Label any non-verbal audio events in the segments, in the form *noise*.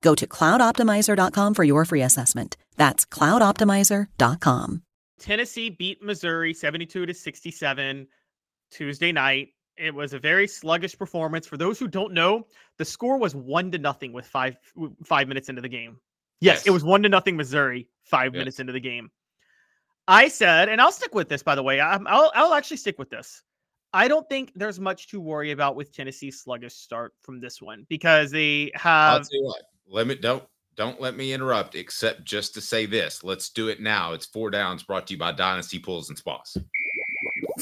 Go to cloudoptimizer.com for your free assessment. That's cloudoptimizer.com. Tennessee beat Missouri 72 to 67 Tuesday night. It was a very sluggish performance. For those who don't know, the score was one to nothing with five five minutes into the game. Yes, Yes. it was one to nothing Missouri five Yes. minutes into the game. I said, and I'll stick with this. By the way, I'm, I'll I'll actually stick with this. I don't think there's much to worry about with Tennessee's sluggish start from this one because they I'll have tell you what. Let me don't don't let me interrupt, except just to say this. Let's do it now. It's four downs brought to you by Dynasty Pools and Spas.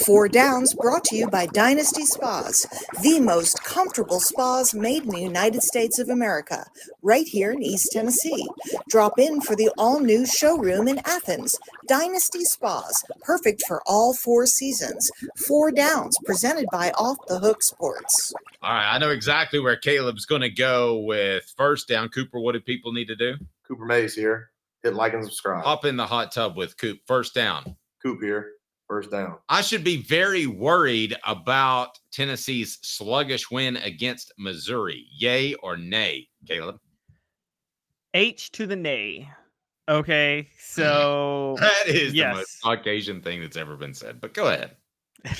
Four Downs brought to you by Dynasty Spas, the most comfortable spas made in the United States of America, right here in East Tennessee. Drop in for the all new showroom in Athens. Dynasty Spas, perfect for all four seasons. Four Downs, presented by Off the Hook Sports. All right, I know exactly where Caleb's going to go with first down. Cooper, what do people need to do? Cooper Mays here. Hit like and subscribe. Hop in the hot tub with Coop. First down. Coop here. First down. I should be very worried about Tennessee's sluggish win against Missouri. Yay or nay, Caleb? H to the nay. Okay, so *laughs* That is the most Caucasian thing that's ever been said. But go ahead. *laughs*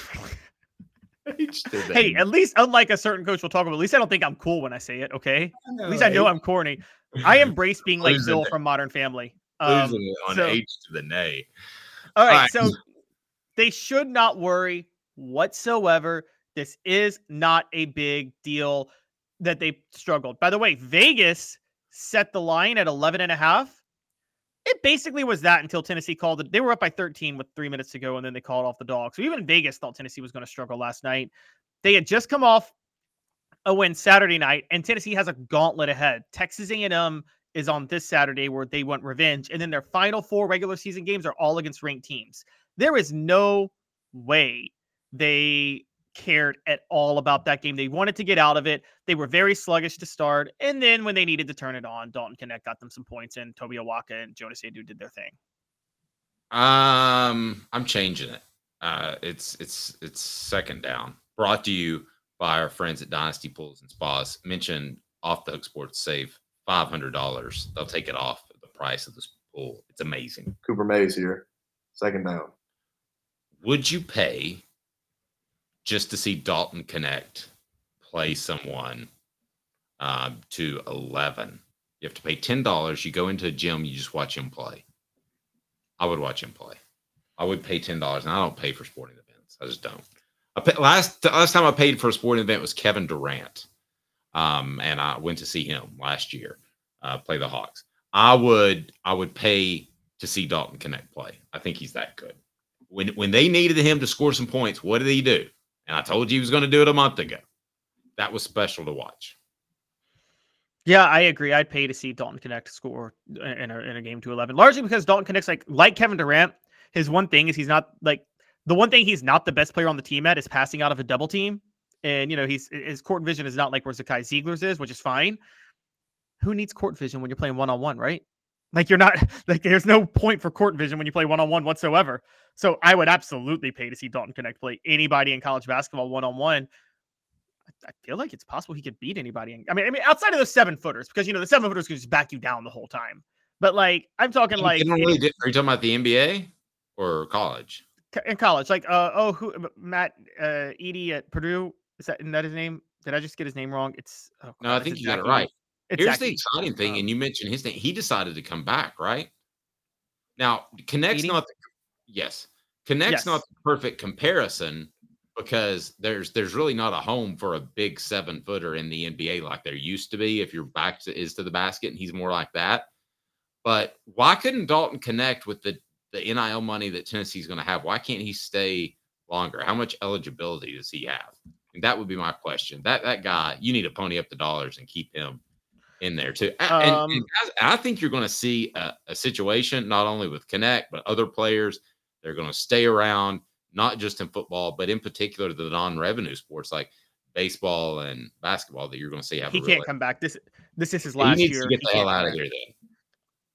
H to the hey, at least unlike a certain coach we'll talk about, at least I don't think I'm cool when I say it. Okay, at least I know I'm corny. I embrace being like Losing Bill from Modern Family. Um, losing it on so- H to the nay. all right, All right. so they should not worry whatsoever. This is not a big deal that they struggled. By the way, Vegas set the line at 11 and a half. It basically was that until Tennessee called it. They were up by 13 with three minutes to go, and then they called off the dog. So even Vegas thought Tennessee was going to struggle last night. They had just come off a win Saturday night, and Tennessee has a gauntlet ahead. Texas A&M is on this Saturday where they want revenge, and then their final four regular season games are all against ranked teams. There is no way they cared at all about that game. They wanted to get out of it. They were very sluggish to start, and then when they needed to turn it on, Dalton Knecht got them some points, and Tobe Awaka and Jonas Aidoo did their thing. Um, I'm changing it. Uh, it's it's it's second down. Brought to you by our friends at Dynasty Pools and Spas. Mention off the hook sports save five hundred dollars. They'll take it off the price of this pool. It's amazing. Cooper Mays here. Second down. Would you pay just to see Dalton Knecht play someone um, to eleven? You have to pay ten dollars. You go into a gym. You just watch him play. I would watch him play. I would pay ten dollars, and I don't pay for sporting events. I just don't. I pay, last last time I paid for a sporting event was Kevin Durant, um, and I went to see him last year uh, play the Hawks. I would I would pay to see Dalton Knecht play. I think he's that good. When when they needed him to score some points, what did he do? And I told you he was going to do it a month ago. That was special to watch. Yeah, I agree. I'd pay to see Dalton Knecht score in a, in a game to 11, largely because Dalton Knecht's like like Kevin Durant. His one thing is he's not like the one thing he's not the best player on the team at is passing out of a double team. And you know, he's his court vision is not like where Zakai Zeigler's is, which is fine. Who needs court vision when you're playing one on one, right? Like you're not *laughs* like there's no point for court vision when you play one on one whatsoever. So I would absolutely pay to see Dalton Knecht play anybody in college basketball one on one. I feel like it's possible he could beat anybody. in- I mean, I mean, outside of those seven footers, because you know the seven footers can just back you down the whole time. But like, I'm talking like really are you talking about the NBA or college? in college, like uh oh, who Matt uh Edey at Purdue is that isn't that his name? Did I just get his name wrong? It's oh, No, I think you got it right. It's Here's the exciting thing, Um, and you mentioned his name. He decided to come back, right? Now, Knecht's not. The, Yes. Knecht's Yes. not the perfect comparison because there's there's really not a home for a big seven footer in the NBA like there used to be if your back to, is to the basket and he's more like that. But why couldn't Dalton Knecht with the the NIL money that Tennessee's going to have? Why can't he stay longer? How much eligibility does he have? And that would be my question. That that guy, you need to pony up the dollars and keep him in there too. And, Um, and I, I think you're going to see a, a situation not only with Knecht but other players. They're going to stay around, not just in football, but in particular the non-revenue sports like baseball and basketball that you're going to see have. He can't come back. This this is his last year. to get He the hell out of here. Then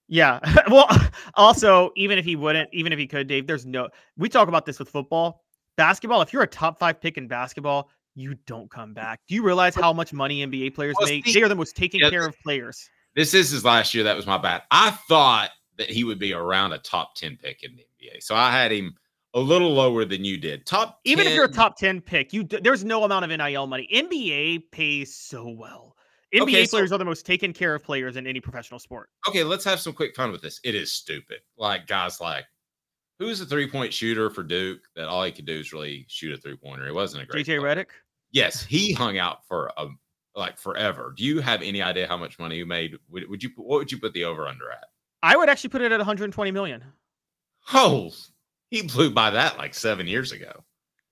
Yeah. *laughs* Well, *laughs* also, even if he wouldn't, even if he could, Dave, there's no. We talk about this with football, basketball. If you're a top five pick in basketball, you don't come back. Do you realize how much money NBA players Well, make? They are the most taken yeah, care of players. this is his last year. That was my bad. I thought that he would be around a top ten pick in the NBA, so I had him a little lower than you did. Top Even if you're a top ten pick, you there's no amount of NIL money. NBA pays so well. NBA Okay, so- players are the most taken care of players in any professional sport. okay, let's have some quick fun with this. It is stupid. Like guys like who's a three point shooter for Duke that all he could do is really shoot a three pointer. It wasn't a great. JJ play. Redick. Yes, he hung out for a like forever. Do you have any idea how much money you made? Would, would you what would you put the over under at? I would actually put it at 120 million. Oh, he blew by that like seven years ago. *laughs*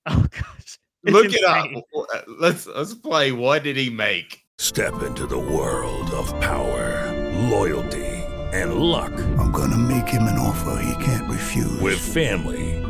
Oh gosh. It's Look it up. Uh, let's let's play. What did he make? Step into the world of power, loyalty, and luck. I'm gonna make him an offer he can't refuse. With family,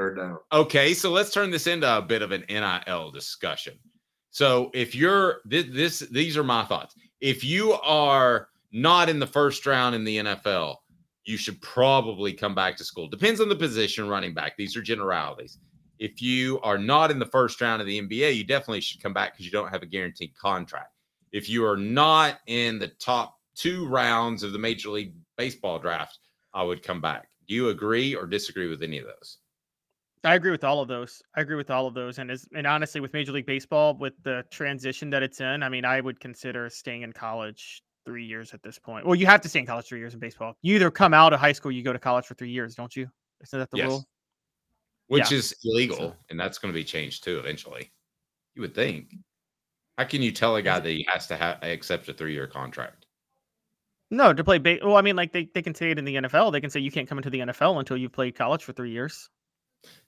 Third down. Okay, so let's turn this into a bit of an NIL discussion. So if you're this, this these are my thoughts. If you are not in the first round in the NFL, you should probably come back to school. Depends on the position running back. These are generalities. If you are not in the first round of the NBA, you definitely should come back because you don't have a guaranteed contract. If you are not in the top two rounds of the Major League Baseball draft, I would come back. Do you agree or disagree with any of those? I agree with all of those. I agree with all of those. And as and honestly, with Major League Baseball, with the transition that it's in, I mean, I would consider staying in college three years at this point. Well, you have to stay in college three years in baseball. You either come out of high school, you go to college for three years, don't you? Isn't that the Yes. rule? which Yeah. is illegal, and that's going to be changed too eventually. You would think. How can you tell a guy that he has to have accept a three-year contract? No, to play ba- well, I mean, like they, they can say it in the NFL. They can say you can't come into the NFL until you've played college for three years.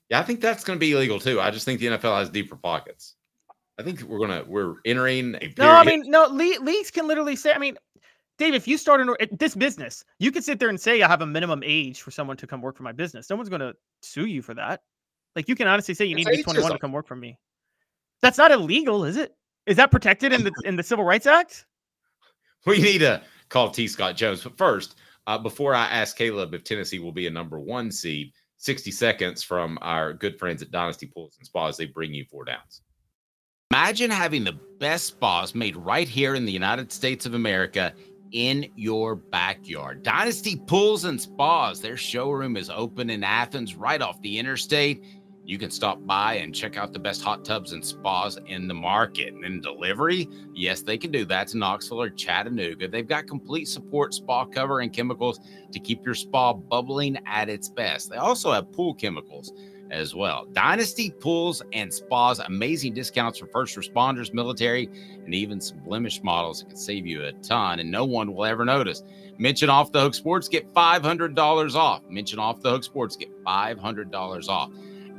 Yeah, I think that's going to be illegal too. I just think the NFL has deeper pockets. I think we're gonna we're entering a No, I mean, no, le- leagues can literally say, I mean, Dave, if you start an, this business, you could sit there and say, I have a minimum age for someone to come work for my business. No one's going to sue you for that. Like, you can honestly say you It's need to be 21 to come work for me. That's not illegal, is it? Is that protected in the *laughs* in the Civil Rights Act? we need to call T. Scott Jones. But first, uh, before I ask Caleb if Tennessee will be a number one seed, 60 seconds from our good friends at Dynasty Pools and Spas. They bring you four downs. Imagine having the best spas made right here in the United States of America in your backyard. Dynasty Pools and Spas, their showroom is open in Athens right off the interstate. You can stop by and check out the best hot tubs and spas in the market. And delivery, yes, they can do that to Knoxville or Chattanooga. They've got complete support, spa cover, and chemicals to keep your spa bubbling at its best. They also have pool chemicals as well. Dynasty Pools and Spas, amazing discounts for first responders, military, and even some blemish models that can save you a ton, and no one will ever notice. Mention Off the Hook Sports, get $500 off. Mention Off the Hook Sports, get $500 off.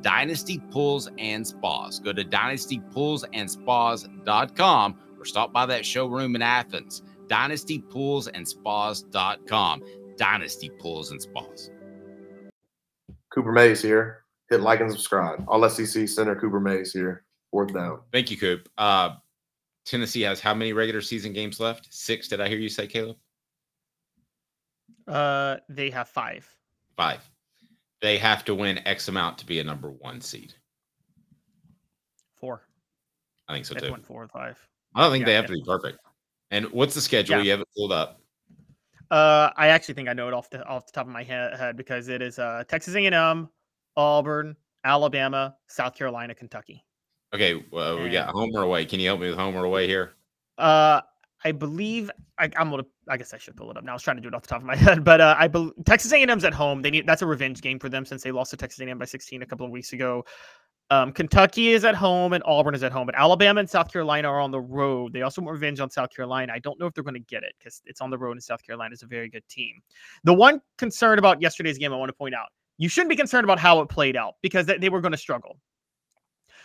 Dynasty Pools and Spas. Go to dynastypoolsandspas.com or stop by that showroom in Athens. Dynastypoolsandspas.com. Dynasty Pools and Spas. Cooper Mays here. Hit like and subscribe. All SEC center Cooper Mays here. Fourth down. Thank you, Coop. Uh, Tennessee has how many regular season games left? Six, did I hear you say, Caleb? Uh, they have five. Five. They have to win X amount to be a number one seed. Four. I think so They too. four or five. I don't think Yeah, they have yeah. to be perfect. And what's the schedule? Yeah. You have it pulled up. Uh, I actually think I know it off the off the top of my head because it is uh Texas A&M, Auburn, Alabama, South Carolina, Kentucky. Okay, well, we got home or away. Can you help me with home or away here? Uh, I believe I, I'm gonna. I guess I should pull it up now. I was trying to do it off the top of my *laughs* head, but uh, I believe Texas A&M's at home. They need that's a revenge game for them since they lost to Texas A&M by 16 a couple of weeks ago. Um, Kentucky is at home and Auburn is at home, but Alabama and South Carolina are on the road. They also want revenge on South Carolina. I don't know if they're going to get it because it's on the road and South Carolina is a very good team. The one concern about yesterday's game I want to point out: you shouldn't be concerned about how it played out because they were going to struggle.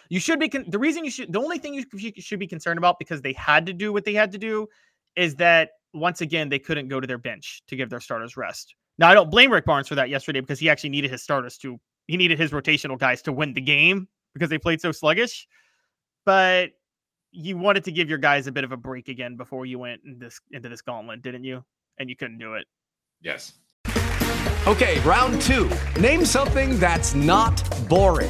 You should be con- the reason you should the only thing you should be concerned about because they had to do what they had to do is that once again they couldn't go to their bench to give their starters rest. Now I don't blame Rick Barnes for that yesterday because he actually needed his starters to he needed his rotational guys to win the game because they played so sluggish. But you wanted to give your guys a bit of a break again before you went in this into this gauntlet, didn't you? And you couldn't do it. Yes. Okay, round two. Name something that's not boring.